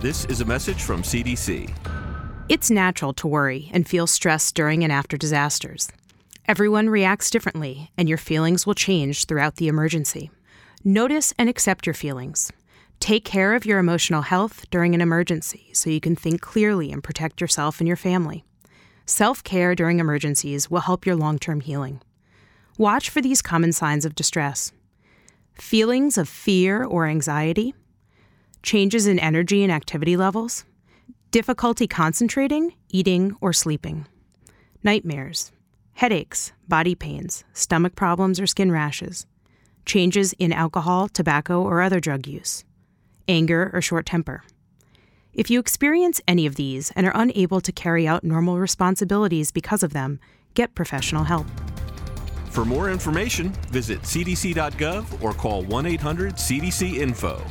This is a message from CDC. It's natural to worry and feel stressed during and after disasters. Everyone reacts differently, and your feelings will change throughout the emergency. Notice and accept your feelings. Take care of your emotional health during an emergency so you can think clearly and protect yourself and your family. Self care during emergencies will help your long term healing. Watch for these common signs of distress feelings of fear or anxiety, changes in energy and activity levels, difficulty concentrating, eating, or sleeping, nightmares, headaches, body pains, stomach problems or skin rashes, changes in alcohol, tobacco, or other drug use, anger or short temper. If you experience any of these and are unable to carry out normal responsibilities because of them, get professional help. For more information, visit cdc.gov or call 1 800 CDC Info.